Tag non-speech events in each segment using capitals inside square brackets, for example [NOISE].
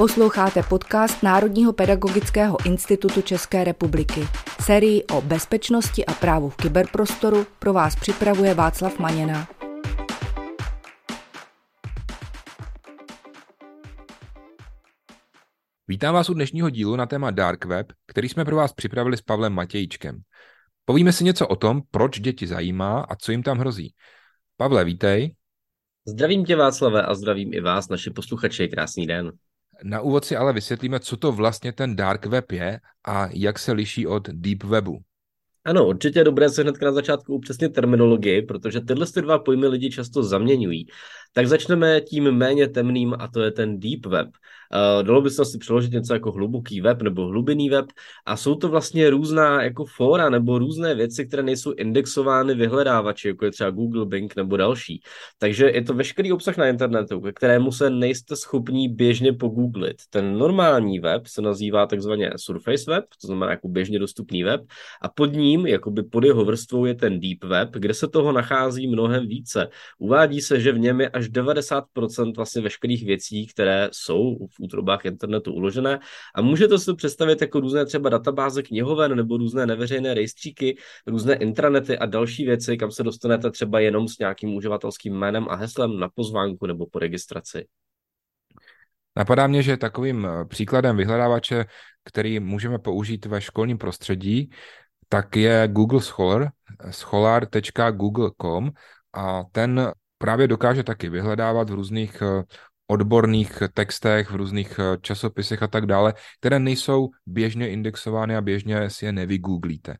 Posloucháte podcast Národního pedagogického institutu České republiky. Sérii o bezpečnosti a právu v kyberprostoru pro vás připravuje Václav Maněna. Vítám vás u dnešního dílu na téma Dark Web, který jsme pro vás připravili s Pavlem Matějčkem. Povíme si něco o tom, proč děti zajímá a co jim tam hrozí. Pavle, vítej. Zdravím tě Václave a zdravím i vás, naši posluchači. Krásný den. Na úvod si ale vysvětlíme, co to vlastně ten dark web je a jak se liší od deep webu. Ano, určitě je dobré se hned na začátku upřesnit terminologii, protože tyhle dva pojmy lidi často zaměňují. Tak začneme tím méně temným a to je ten deep web. Uh, dalo by se asi přeložit něco jako hluboký web nebo hlubinný web a jsou to vlastně různá jako fóra nebo různé věci, které nejsou indexovány vyhledávači, jako je třeba Google, Bing nebo další. Takže je to veškerý obsah na internetu, ke kterému se nejste schopní běžně pogooglit. Ten normální web se nazývá takzvaně Surface web, to znamená jako běžně dostupný web a pod ním, jakoby pod jeho vrstvou je ten deep web, kde se toho nachází mnohem více. Uvádí se, že v něm je až 90% vlastně veškerých věcí, které jsou v útrobách internetu uložené a můžete si to představit jako různé třeba databáze knihoven nebo různé neveřejné rejstříky, různé intranety a další věci, kam se dostanete třeba jenom s nějakým uživatelským jménem a heslem na pozvánku nebo po registraci. Napadá mě, že takovým eh, příkladem vyhledávače, který můžeme použít ve školním prostředí, tak je Google Scholar, scholar.google.com a ten právě dokáže taky vyhledávat v různých eh, odborných textech, v různých eh, časopisech a tak dále, které nejsou běžně indexovány a běžně si je nevygooglíte.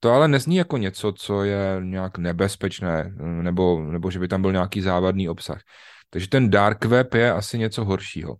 To ale nezní jako něco, co je nějak nebezpečné, eh, nebo, nebo že by tam byl nějaký závadný obsah. Takže ten dark web je asi něco horšího.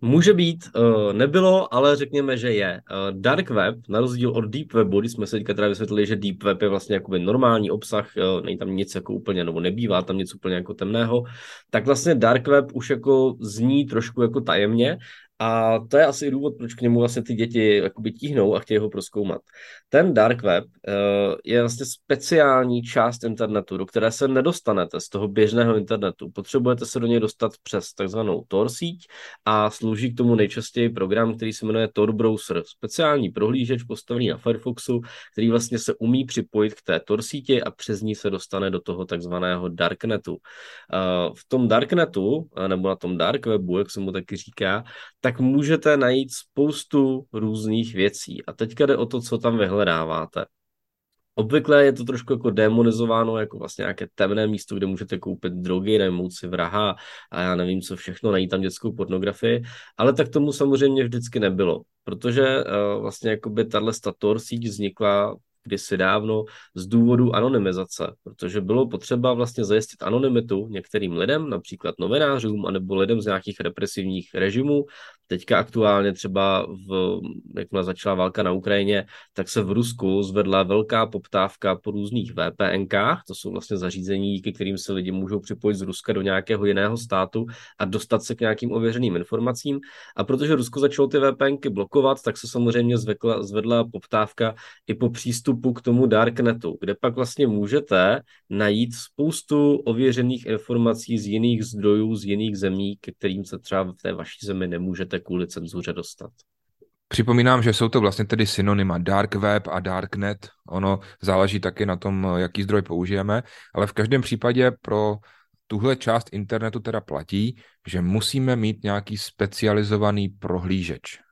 Může být, uh, nebylo, ale řekněme, že je. Uh, dark web, na rozdíl od deep webu, když jsme se teďka teda vysvětlili, že deep web je vlastně jakoby normální obsah, uh, není tam nic jako úplně, nebo nebývá tam nic úplně jako temného, tak vlastně dark web už jako zní trošku jako tajemně a to je asi důvod, proč k němu vlastně ty děti jakoby tíhnou a chtějí ho proskoumat. Ten dark web uh, je vlastně speciální část internetu, do které se nedostanete z toho běžného internetu. Potřebujete se do něj dostat přes takzvanou Tor síť a slouží k tomu nejčastěji program, který se jmenuje Tor Browser. Speciální prohlížeč postavený na Firefoxu, který vlastně se umí připojit k té Tor síti a přes ní se dostane do toho takzvaného darknetu. Uh, v tom darknetu, nebo na tom dark webu, jak se mu taky říká, tak můžete najít spoustu různých věcí. A teďka jde o to, co tam vyhledáváte. Obvykle je to trošku jako demonizováno jako vlastně nějaké temné místo, kde můžete koupit drogy, najmout si vraha a já nevím co všechno, najít tam dětskou pornografii, ale tak tomu samozřejmě vždycky nebylo, protože uh, vlastně jakoby tahle stator síť vznikla kdysi dávno z důvodu anonymizace, protože bylo potřeba vlastně zajistit anonymitu některým lidem, například novinářům, anebo lidem z nějakých represivních režimů, Teďka aktuálně třeba, v, jakmile začala válka na Ukrajině, tak se v Rusku zvedla velká poptávka po různých VPNkách, to jsou vlastně zařízení, ke kterým se lidi můžou připojit z Ruska do nějakého jiného státu a dostat se k nějakým ověřeným informacím. A protože Rusko začalo ty VPNky blokovat, tak se samozřejmě zvekla, zvedla poptávka i po přístupu k tomu darknetu, kde pak vlastně můžete najít spoustu ověřených informací z jiných zdrojů, z jiných zemí, ke kterým se třeba v té vaší zemi nemůžete nemůžete kvůli cenzuře dostat. Připomínám, že jsou to vlastně tedy synonyma dark web a darknet. Ono záleží taky na tom, jaký zdroj použijeme, ale v každém případě pro tuhle část internetu teda platí, že musíme mít nějaký specializovaný prohlížeč.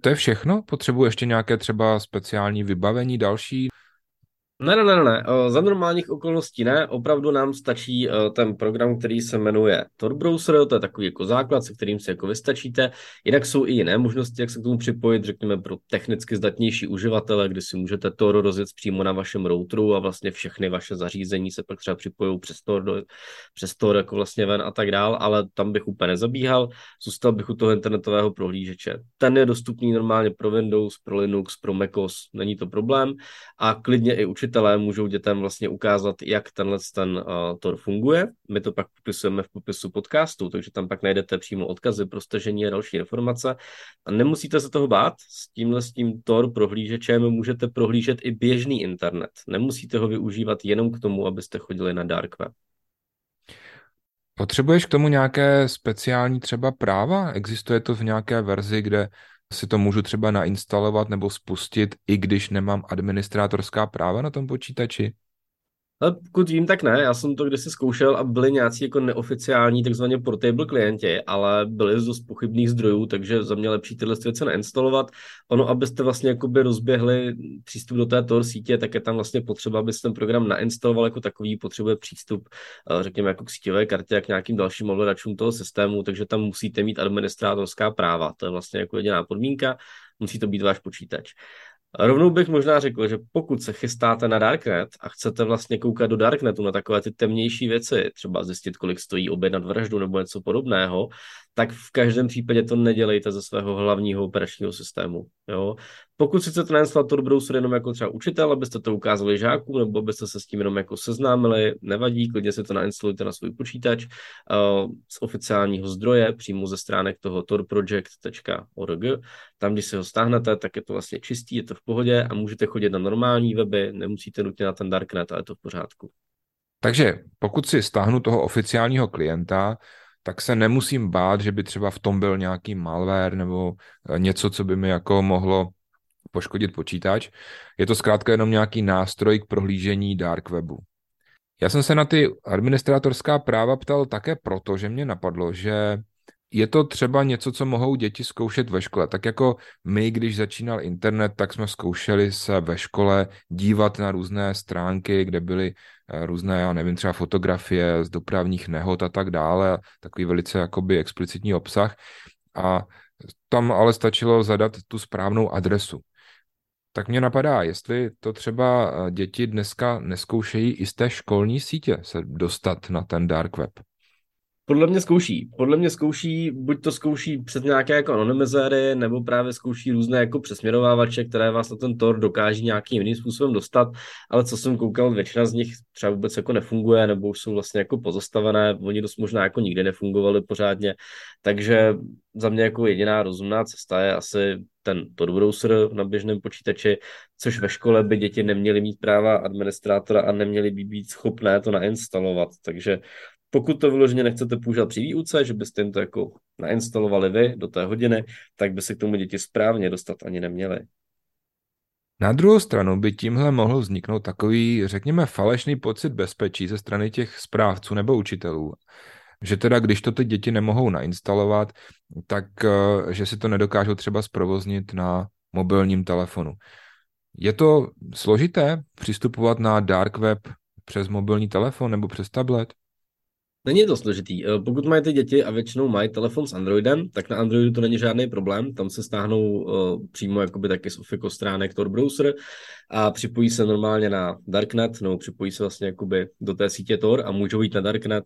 To je všechno? Potřebuji ještě nějaké třeba speciální vybavení další? Ne, ne, ne, ne. Za normálních okolností ne. Opravdu nám stačí ten program, který se jmenuje Tor Browser, to je takový jako základ, se kterým si jako vystačíte. Jinak jsou i jiné možnosti, jak se k tomu připojit, řekněme pro technicky zdatnější uživatele, kdy si můžete Tor rozjet přímo na vašem routeru a vlastně všechny vaše zařízení se pak třeba připojují přes Tor, do, přes Tor jako vlastně ven a tak dál, ale tam bych úplně nezabíhal. Zůstal bych u toho internetového prohlížeče. Ten je dostupný normálně pro Windows, pro Linux, pro macOS, není to problém a klidně i učit učitelé můžou dětem vlastně ukázat, jak tenhle ten uh, Tor funguje. My to pak popisujeme v popisu podcastu, takže tam pak najdete přímo odkazy pro stažení a další informace. A nemusíte se toho bát, s tímhle s tím Tor prohlížečem můžete prohlížet i běžný internet. Nemusíte ho využívat jenom k tomu, abyste chodili na dark web. Potřebuješ k tomu nějaké speciální třeba práva? Existuje to v nějaké verzi, kde si to můžu třeba nainstalovat nebo spustit, i když nemám administrátorská práva na tom počítači? Ale pokud vím, tak ne. Já jsem to kdysi zkoušel a byli nějací jako neoficiální takzvaně portable klienti, ale byli z dost pochybných zdrojů, takže za mě lepší tyhle věci nainstalovat. Ono, abyste vlastně jakoby rozběhli přístup do té Tor sítě, tak je tam vlastně potřeba, abyste ten program nainstaloval jako takový, potřebuje přístup, eh, řekněme, jako k síťové kartě a k nějakým dalším ovladačům toho systému, takže tam musíte mít administrátorská práva. To je vlastně jako jediná podmínka musí to být váš počítač. Rovnou bych možná řekl, že pokud se chystáte na Darknet a chcete vlastně koukat do Darknetu na takové ty temnější věci, třeba zjistit, kolik stojí objednat vraždu nebo něco podobného, tak v každém případě to nedělejte ze svého hlavního operačního systému. Jo? Pokud si chcete nainstalovat Tor browser jenom jako třeba učitel, abyste to ukázali žákům, nebo abyste se s tím jenom jako seznámili, nevadí, klidně si to nainstalujte na svůj počítač uh, z oficiálního zdroje, přímo ze stránek toho torproject.org. Tam, když si ho stáhnete, tak je to vlastně čistý, je to v pohodě a můžete chodit na normální weby, nemusíte nutně na ten darknet a je to v pořádku. Takže pokud si stáhnu toho oficiálního klienta, tak se nemusím bát, že by třeba v tom byl nějaký malware nebo eh, něco, co by mi jako mohlo poškodit počítač. Je to zkrátka jenom nějaký nástroj k prohlížení dark webu. Já jsem se na ty administrátorská práva ptal také proto, že mě napadlo, že je to třeba něco, co mohou děti zkoušet ve škole. Tak jako my, když začínal internet, tak jsme zkoušeli se ve škole dívat na různé stránky, kde byly eh, různé, já nevím, třeba fotografie z dopravních nehod a tak dále, takový velice jakoby explicitní obsah. A tam ale stačilo zadat tu správnou adresu. Tak mě napadá, jestli to třeba eh, děti dneska neskoušejí i z té školní sítě se dostat na ten dark web. Podle mě zkouší. Podle mě zkouší, buď to zkouší přes nějaké jako anonymizéry, nebo právě zkouší různé jako přesměrovávače, které vás na ten Tor dokáží nějakým jiným způsobem dostat, ale co jsem koukal, většina z nich třeba vůbec jako nefunguje, nebo už jsou vlastně jako pozastavené, oni dost možná jako nikdy nefungovali pořádně, takže za mě jako jediná rozumná cesta je asi ten Tor browser na běžném počítači, což ve škole by děti neměly mít práva administrátora a neměly by být schopné to nainstalovat. Takže pokud to vyloženě nechcete používat při výuce, že byste jim to jako nainstalovali vy do té hodiny, tak by se k tomu děti správně dostat ani neměly. Na druhou stranu by tímhle mohl vzniknout takový, řekněme, falešný pocit bezpečí ze strany těch správců nebo učitelů. Že teda, když to ty děti nemohou nainstalovat, tak eh, že si to nedokážou třeba zprovoznit na mobilním telefonu. Je to složité přistupovat na dark web přes mobilní telefon nebo přes tablet? Není to složitý. Eh, pokud mají ty děti a většinou mají telefon s Androidem, tak na Androidu to není žádný problém. Tam se stáhnou uh, přímo jakoby taky z Ofiko stránek Tor browser a připojí se normálně na Darknet, nebo připojí se vlastně jakoby do té sítě Tor a můžou jít na Darknet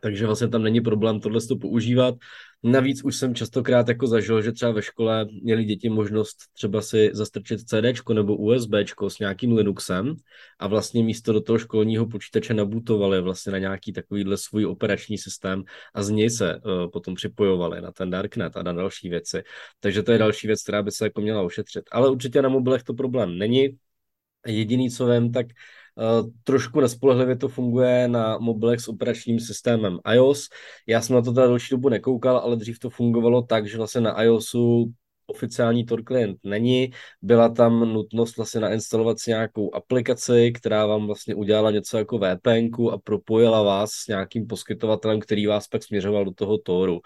takže vlastně tam není problém tohle to používat. Navíc už jsem častokrát jako zažil, že třeba ve škole měli děti možnost třeba si zastrčit CD nebo USB s nějakým Linuxem a vlastně místo do toho školního počítače nabutovali vlastně na nějaký takovýhle svůj operační systém a z něj se uh, potom připojovali na ten Darknet a na další věci. Takže to je další věc, která by se jako měla ošetřit. Ale určitě na mobilech to problém není. Jediný, co vím, tak trošku nespolehlivě to funguje na mobilech s operačním systémem iOS. Já jsem na to teda další dobu nekoukal, ale dřív to fungovalo tak, že vlastně na iOSu oficiální Tor klient není. Byla tam nutnost vlastně nainstalovat si nějakou aplikaci, která vám vlastně udělala něco jako VPN a propojila vás s nějakým poskytovatelem, který vás pak směřoval do toho Toru.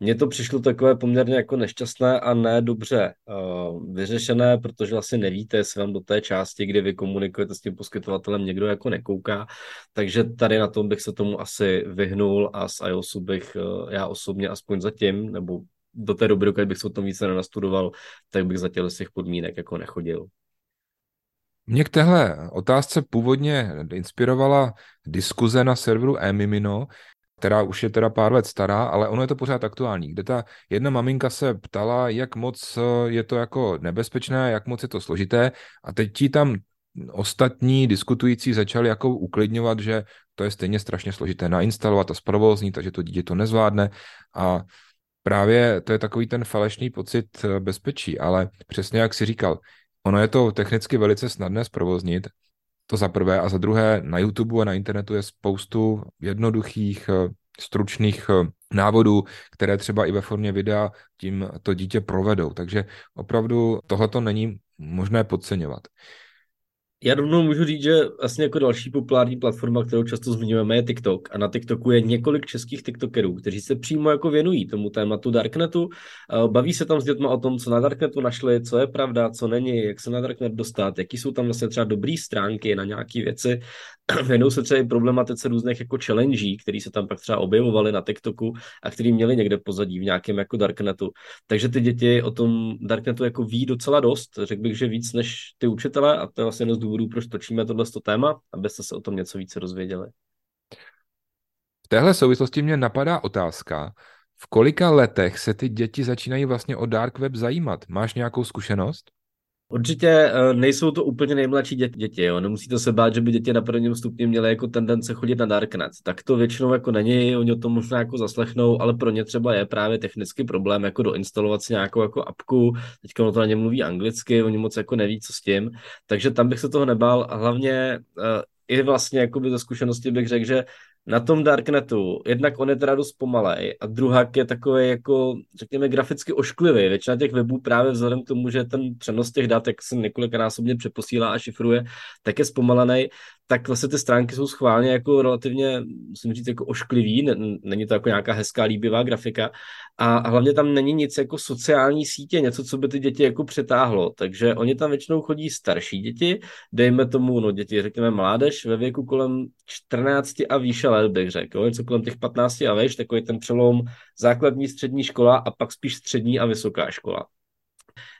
Mně to přišlo takové poměrně jako nešťastné a ne dobře uh, vyřešené, protože vlastně nevíte, jestli vám do té části, kdy vy komunikujete s tím poskytovatelem, někdo jako nekouká. Takže tady na tom bych se tomu asi vyhnul a z iOSu bych uh, já osobně aspoň zatím, nebo do té doby, dokud bych se o tom více nenastudoval, tak bych za z těch podmínek jako nechodil. Mě k téhle otázce původně inspirovala diskuze na serveru eMimino, která už je teda pár let stará, ale ono je to pořád aktuální, kde ta jedna maminka se ptala, jak moc je to jako nebezpečné, jak moc je to složité a teď ti tam ostatní diskutující začali jako uklidňovat, že to je stejně strašně složité nainstalovat a zprovoznit, takže to dítě to nezvládne a právě to je takový ten falešný pocit eh, bezpečí, ale přesně jak si říkal, ono je to technicky velice snadné zprovoznit, to za prvé, a za druhé na YouTube a na internetu je spoustu jednoduchých eh, stručných eh, návodů, které třeba i ve formě videa tím to dítě provedou. Takže opravdu tohoto není možné podceňovat. Já rovnou můžu říct, že vlastně jako další populární platforma, kterou často zmiňujeme, je TikTok. A na TikToku je několik českých TikTokerů, kteří se přímo jako věnují tomu tématu Darknetu. Baví se tam s dětmi o tom, co na Darknetu našli, co je pravda, co není, jak se na Darknet dostat, jaký jsou tam vlastně třeba dobré stránky na nějaké věci. [CLEARS THROAT] Věnují se třeba i problematice různých jako challenge, které se tam pak třeba objevovaly na TikToku a který měli někde pozadí v nějakém jako Darknetu. Takže ty děti o tom Darknetu jako ví docela dost. Řekl bych, že víc než ty učitele a to je vlastně důvodů, proč točíme tohle téma, abyste se o tom něco více rozvěděli. V téhle souvislosti mě napadá otázka, v kolika letech se ty děti začínají vlastně o dark web zajímat? Máš nějakou zkušenost? Určitě eh, nejsou to úplně nejmladší děti, jo. nemusíte se bát, že by děti na prvním stupni měly jako tendence chodit na Darknet. Tak to většinou jako není, oni o tom možná jako zaslechnou, ale pro ně třeba je právě technický problém jako doinstalovat si nějakou jako apku, teďka ono to na ně mluví anglicky, oni moc jako neví, co s tím, takže tam bych se toho nebál a hlavně uh, i vlastně jako by ze zkušenosti bych řekl, že na tom Darknetu, jednak on je teda dost pomalej a druhá je takový jako, řekněme, graficky ošklivý. Většina těch webů právě vzhledem k tomu, že ten přenos těch dat, jak se několikanásobně přeposílá a šifruje, tak je zpomalený, tak vlastně ty stránky jsou schválně jako relativně, musím říct, jako ošklivý, není to jako nějaká hezká líbivá grafika. A hlavně tam není nic jako sociální sítě, něco, co by ty děti jako přetáhlo, takže oni tam většinou chodí starší děti, dejme tomu, no děti, řekněme mládež ve věku kolem 14 a výše let bych řekl, něco kolem těch 15 a veš, takový ten přelom základní, střední škola a pak spíš střední a vysoká škola.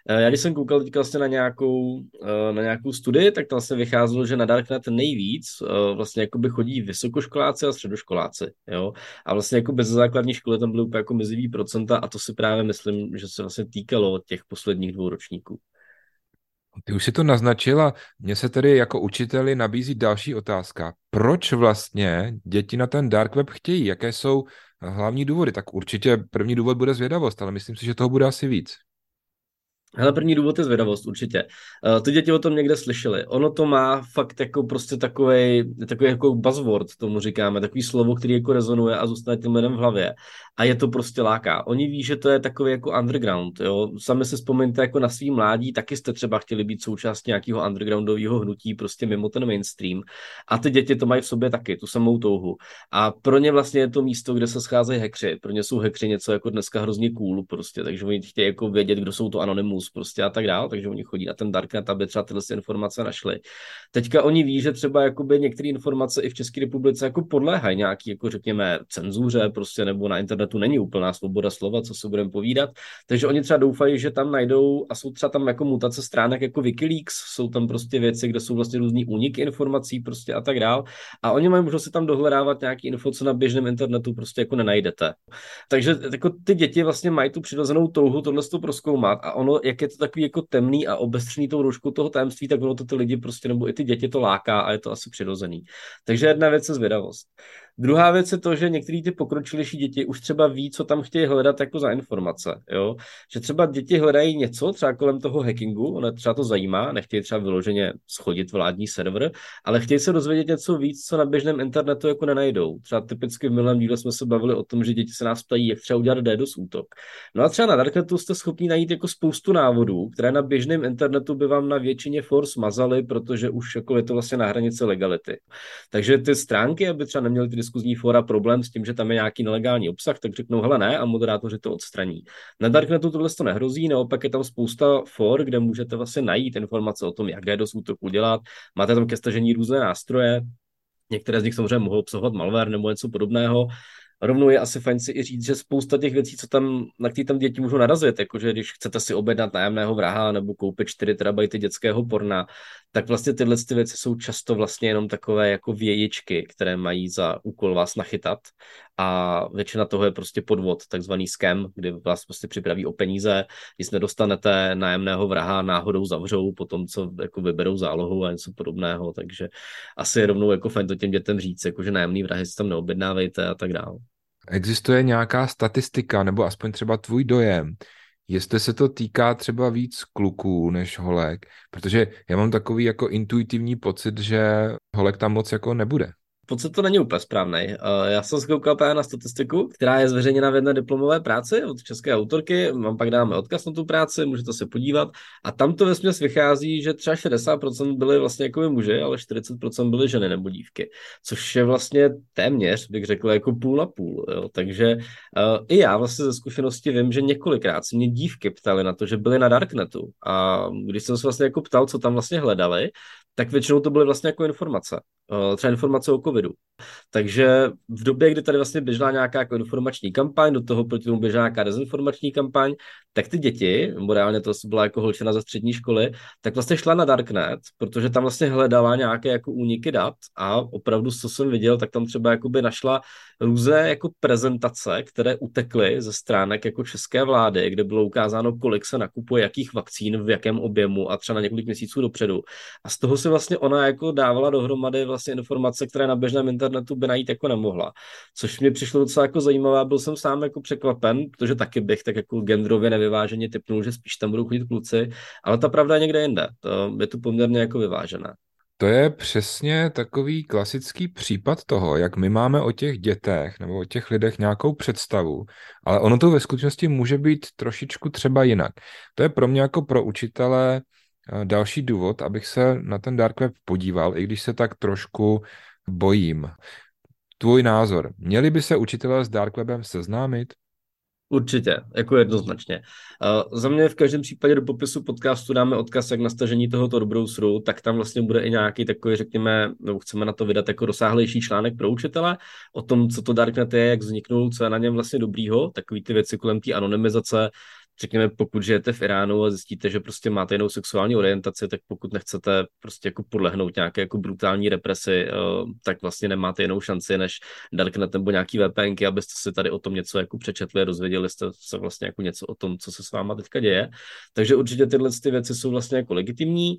Eh, já když jsem koukal teďka vlastně na nějakou, eh, na nějakou studii, tak tam vlastně vycházelo, že na Darknet nejvíc eh, vlastně jakoby chodí vysokoškoláci a středoškoláci, jo. A vlastně jako bez základní školy tam byly úplně jako mizivý procenta a to si právě myslím, že se vlastně týkalo těch posledních dvou ročníků. Ty už si to naznačila, mně se tedy jako učiteli nabízí další otázka. Proč vlastně děti na ten dark web chtějí? Jaké jsou hlavní důvody? Tak určitě první důvod bude zvědavost, ale myslím si, že toho bude asi víc. Hele, první důvod je zvědavost, určitě. Uh, ty děti o tom někde slyšeli. Ono to má fakt jako prostě takový, takový jako buzzword, tomu říkáme, takový slovo, který jako rezonuje a zůstane tím jménem v hlavě. A je to prostě láká. Oni ví, že to je takový jako underground, jo. Sami si vzpomeňte jako na svý mládí, taky jste třeba chtěli být součástí nějakého undergroundového hnutí, prostě mimo ten mainstream. A ty děti to mají v sobě taky, tu samou touhu. A pro ně vlastně je to místo, kde se scházejí hekři. Pro ně jsou hekři něco jako dneska hrozně cool, prostě, takže oni chtějí jako vědět, kdo jsou to anonymus News prostě a tak dále, takže oni chodí na ten Darknet, aby třeba tyhle informace našli. Teďka oni ví, že třeba jakoby některé informace i v České republice jako podléhají nějaký, jako řekněme, cenzuře, prostě nebo na internetu není úplná svoboda slova, co se budeme povídat. Takže oni třeba doufají, že tam najdou a jsou třeba tam jako mutace stránek jako Wikileaks, jsou tam prostě věci, kde jsou vlastně různý úniky informací prostě a tak dále. A oni mají možnost si tam dohledávat nějaký info, co na běžném internetu prostě jako nenajdete. Takže jako ty děti vlastně mají tu přirozenou touhu tohle to proskoumat a ono, jak jak je to takový jako temný a obestřený tou rouškou toho tajemství, tak ono to ty lidi prostě, nebo i ty děti to láká a je to asi přirozený. Takže jedna věc je zvědavost. Druhá věc je to, že některé ty pokročilejší děti už třeba ví, co tam chtějí hledat jako za informace. Jo? Že třeba děti hledají něco třeba kolem toho hackingu, ono třeba to zajímá, nechtějí třeba vyloženě schodit vládní server, ale chtějí se dozvědět něco víc, co na běžném internetu jako nenajdou. Třeba typicky v minulém díle jsme se bavili o tom, že děti se nás ptají, jak třeba udělat DDoS útok. No a třeba na Darknetu jste schopni najít jako spoustu návodů, které na běžném internetu by vám na většině for smazaly, protože už jako je to vlastně na hranici legality. Takže ty stránky, aby třeba neměly ty diskuzní fora problém s tím, že tam je nějaký nelegální obsah, tak řeknou, hele ne, a moderátoři to odstraní. Na Darknetu tohle to nehrozí, naopak je tam spousta for, kde můžete vlastně najít informace o tom, jak je dost útok udělat. Máte tam ke stažení různé nástroje, Některé z nich samozřejmě mohou obsahovat malware nebo něco podobného, rovnou je asi fajn si i říct, že spousta těch věcí, co tam, na které tam děti můžou narazit, jakože když chcete si objednat nájemného vraha nebo koupit 4 terabajty dětského porna, tak vlastně tyhle ty věci jsou často vlastně jenom takové jako vějičky, které mají za úkol vás nachytat a většina toho je prostě podvod, takzvaný scam, kdy vás prostě připraví o peníze, když nedostanete nájemného vraha, náhodou zavřou po tom, co jako vyberou zálohu a něco podobného, takže asi je rovnou jako fajn to těm dětem říct, jako že nájemný vrahy si tam neobjednávejte a tak dále. Existuje nějaká statistika, nebo aspoň třeba tvůj dojem, jestli se to týká třeba víc kluků než holek, protože já mám takový jako intuitivní pocit, že holek tam moc jako nebude. Pocit to není úplně správný. Uh, já jsem zkoukal právě na statistiku, která je zveřejněna v jedné diplomové práci od české autorky, mám pak dáme odkaz na tu práci, můžete se podívat a tam to vesměs vychází, že třeba 60% byly vlastně jako muži, ale 40% byly ženy nebo dívky, což je vlastně téměř, bych řekl, jako půl na půl. Jo. Takže uh, i já vlastně ze zkušenosti vím, že několikrát se mě dívky ptali na to, že byly na Darknetu a když jsem se vlastně jako ptal, co tam vlastně hledali, tak většinou to byly vlastně jako informace. Eh, třeba informace o covidu. Takže v době, kdy tady vlastně běžela nějaká jako informační kampaň, do toho proti tomu běžela nějaká dezinformační kampaň, tak ty děti, nebo reálně to byla jako holčina ze střední školy, tak vlastně šla na Darknet, protože tam vlastně hledala nějaké jako úniky dat a opravdu, co jsem viděl, tak tam třeba jakoby našla různé jako prezentace, které utekly ze stránek jako české vlády, kde bylo ukázáno, kolik se nakupuje jakých vakcín, v jakém objemu a třeba na několik měsíců dopředu. A z toho si vlastně ona jako dávala dohromady vlastně informace, které na běžném internetu by najít jako nemohla. Což mě přišlo docela jako zajímavé, byl jsem sám jako překvapen, protože taky bych tak jako genderově nevyváženě typnul, že spíš tam budou chodit kluci, ale ta pravda je někde jinde. To je tu poměrně jako vyvážené. To je přesně takový klasický případ toho, jak my máme o těch dětech nebo o těch lidech nějakou představu, ale ono to ve skutečnosti může být trošičku třeba jinak. To je pro mě jako pro učitele další důvod, abych se na ten dark web podíval, i když se tak trošku bojím. Tvůj názor. Měli by se učitelé s dark webem seznámit? Určitě, jako jednoznačně. Uh, za mě v každém případě do popisu podcastu dáme odkaz jak na stažení tohoto browseru, tak tam vlastně bude i nějaký takový, řekněme, nebo chceme na to vydat jako rozsáhlejší článek pro učitele o tom, co to Darknet je, jak vzniknul, co je na něm vlastně dobrýho, takový ty věci kolem té anonymizace, řekněme, pokud žijete v Iránu a zjistíte, že prostě máte jinou sexuální orientaci, tak pokud nechcete prostě jako podlehnout nějaké jako brutální represi, eh, tak vlastně nemáte jinou šanci než Darknet nebo nějaký VPNky, abyste si tady o tom něco jako přečetli a dozvěděli jste se vlastně jako něco o tom, co se s váma teďka děje. Takže určitě tyhle ty věci jsou vlastně jako legitimní.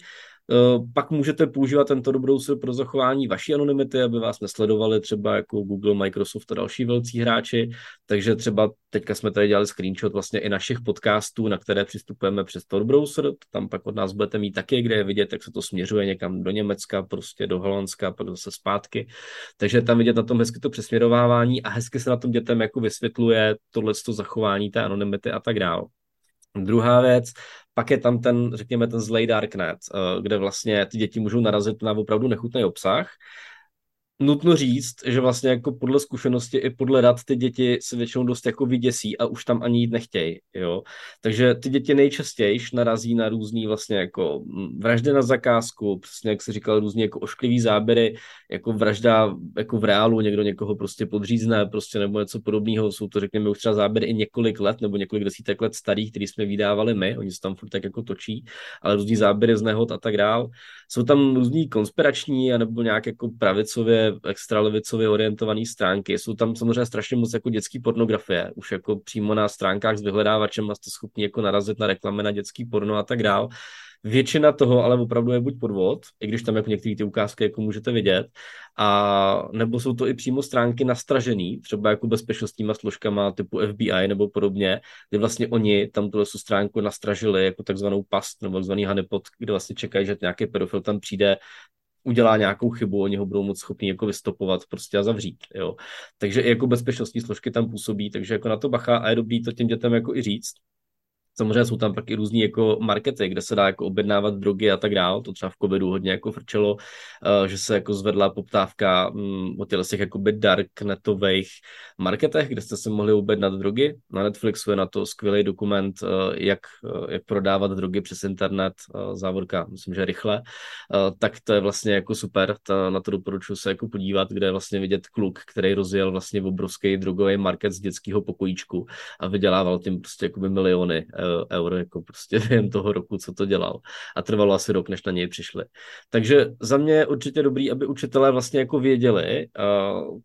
Eh, pak můžete používat tento browser pro zachování vaší anonymity, aby vás nesledovali třeba jako Google, Microsoft a další velcí hráči. Takže třeba teďka jsme tady dělali screenshot vlastně i našich podcastů, na které přistupujeme přes Tor browser. Tam pak od nás budete mít taky, kde je vidět, jak se to směřuje někam do Německa, prostě do Holandska, pak zase zpátky. Takže tam vidět na tom hezky to přesměrovávání a hezky se na tom dětem jako vysvětluje tohle zachování té anonymity a tak dále. Druhá věc, pak je tam ten, řekněme, ten zlej darknet, eh, kde vlastně ty děti můžou narazit na opravdu nechutný obsah nutno říct, že vlastně jako podle zkušenosti i podle dat ty děti se většinou dost jako vyděsí a už tam ani jít nechtějí, jo. Takže ty děti nejčastěji narazí na různý vlastně jako mm, vraždy na zakázku, přesně jak se říkal, různě jako ošklivý záběry, jako vražda jako v reálu, někdo někoho prostě podřízne, prostě nebo něco podobného. Jsou to, řekněme, už třeba záběry i několik let nebo několik desítek let starých, který jsme vydávali my, oni se tam furt tak jako točí, ale různý záběry z nehod a tak dál. Jsou tam různý konspirační nebo nějak jako pravicově extra levicově orientované stránky. Jsou tam samozřejmě strašně moc jako dětský pornografie. Už jako přímo na stránkách s vyhledávačem jste schopni jako narazit na reklamy na dětský porno a tak dál. Většina toho ale opravdu je buď podvod, i když tam jako některé ty ukázky jako můžete vidět, a nebo jsou to i přímo stránky nastražený, třeba jako bezpečnostníma složkama typu FBI nebo podobně, kde vlastně oni tam tuhle stránku nastražili jako takzvanou past nebo takzvaný honeypot, kde vlastně čekají, že nějaký pedofil tam přijde, udělá nějakou chybu, oni ho budou moc schopni jako vystopovat prostě a zavřít, jo. Takže i jako bezpečnostní složky tam působí, takže jako na to bacha a je dobrý to těm dětem jako i říct, Samozřejmě jsou tam pak i různý jako markety, kde se dá jako objednávat drogy a tak dále. To třeba v covidu hodně jako frčelo, uh, že se jako zvedla poptávka um, o těchto těch jakoby darknetových marketech, kde jste si mohli objednat drogy. Na Netflixu je na to skvělý dokument, uh, jak, uh, jak prodávat drogy přes internet, závorka, myslím, že rychle. Tak to je vlastně jako super, na to doporučuji se jako podívat, kde je vlastně vidět kluk, který rozjel vlastně obrovský drogový market z dětského pokojíčku a vydělával tím prostě jakoby miliony eur jako prostě [LAUGHS] během toho roku, co to dělal. A trvalo asi rok, než na něj přišli. Takže za mě je určitě dobrý, aby učitelé vlastně jako věděli,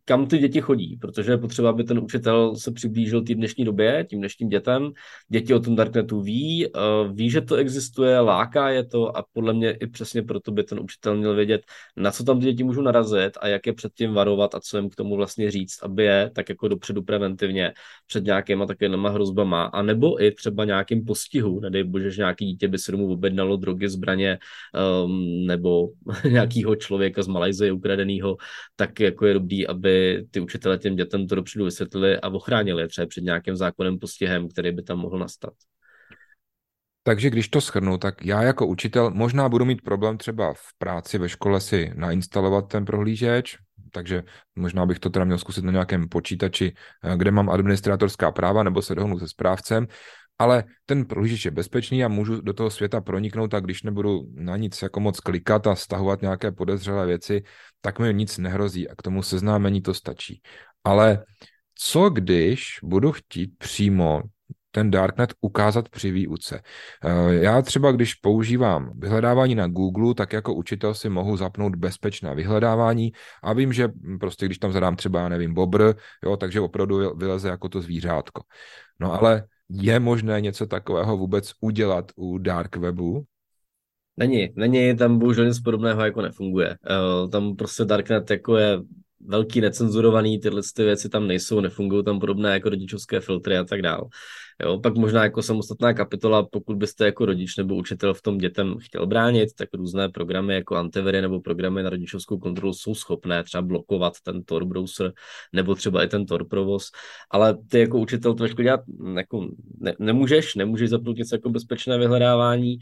kam ty děti chodí, protože je potřeba, aby ten učitel se přiblížil té dnešní době, tím dnešním dětem. Děti o tom darknetu ví, ví, že to existuje, láká je to a podle mě i přesně proto by ten učitel měl vědět, na co tam ty děti můžou narazit a jak je předtím varovat a co jim k tomu vlastně říct, aby je tak jako dopředu preventivně před nějakýma takovými hrozbama, a nebo i třeba nějaký nějakém postihu, nedej bože, že nějaký dítě by se domů objednalo drogy, zbraně um, nebo [LAUGHS] nějakého člověka z Malajzie ukradeného, tak jako je dobrý, aby ty učitele těm dětem to dopředu vysvětlili a ochránili třeba před nějakým zákonem postihem, který by tam mohl nastat. Takže když to schrnu, tak já jako učitel možná budu mít problém třeba v práci ve škole si nainstalovat ten prohlížeč, takže možná bych to teda měl zkusit na nějakém počítači, eh, kde mám administrátorská práva, nebo se dohnu se správcem, ale ten prohlížeč je bezpečný a můžu do toho světa proniknout a když nebudu na nic jako moc klikat a stahovat nějaké podezřelé věci, tak mi nic nehrozí a k tomu seznámení to stačí. Ale co když budu chtít přímo ten Darknet ukázat při výuce. Eh, já třeba, když používám vyhledávání na Google, tak jako učitel si mohu zapnout bezpečné vyhledávání a vím, že prostě když tam zadám třeba, nevím, bobr, jo, takže opravdu vyleze jako to zvířátko. No ale je možné něco takového vůbec udělat u dark webu? Není, není, tam bohužel nic podobného jako nefunguje. Uh, tam prostě Darknet jako je velký necenzurovaný, tyhle ty věci tam nejsou, nefungují tam podobné jako rodičovské filtry a tak dále. Jo, pak možná jako samostatná kapitola, pokud byste jako rodič nebo učitel v tom dětem chtěl bránit, tak různé programy jako antiviry nebo programy na rodičovskou kontrolu jsou schopné třeba blokovat ten Tor browser nebo třeba i ten Tor provoz, ale ty jako učitel to dělat jako ne, nemůžeš, nemůžeš zapnout něco jako bezpečné vyhledávání,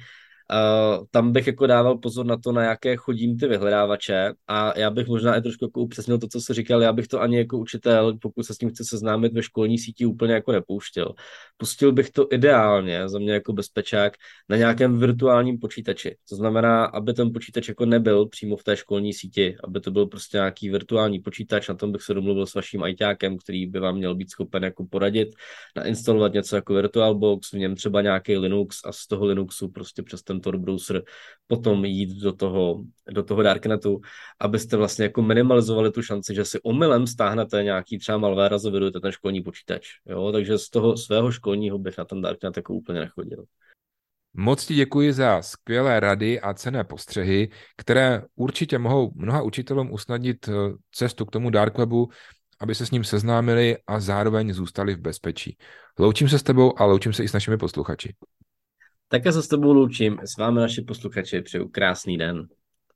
Uh, tam bych jako dával pozor na to, na jaké chodím ty vyhledávače a já bych možná i trošku jako upřesnil to, co jsi říkal, já bych to ani jako učitel, pokud se s tím chci seznámit ve školní síti, úplně jako nepouštěl. Pustil bych to ideálně, za mě jako bezpečák, na nějakém virtuálním počítači. To znamená, aby ten počítač jako nebyl přímo v té školní síti, aby to byl prostě nějaký virtuální počítač, na tom bych se domluvil s vaším ajťákem, který by vám měl být schopen jako poradit, nainstalovat něco jako VirtualBox, v něm třeba nějaký Linux a z toho Linuxu prostě přes ten Tor browser potom jít do toho, do toho Darknetu, abyste vlastně jako minimalizovali tu šanci, že si omylem stáhnete nějaký třeba malware a zavedujete ten školní počítač. Jo? Takže z toho svého školního bych na ten Darknet jako úplně nechodil. Moc ti děkuji za skvělé rady a cené postřehy, které určitě mohou mnoha učitelům usnadnit eh, cestu k tomu dark webu, aby se s ním seznámili a zároveň zůstali v bezpečí. Loučím se s tebou a loučím se i s našimi posluchači. Také se s tebou loučím, s vámi naši posluchači, přeju krásný den.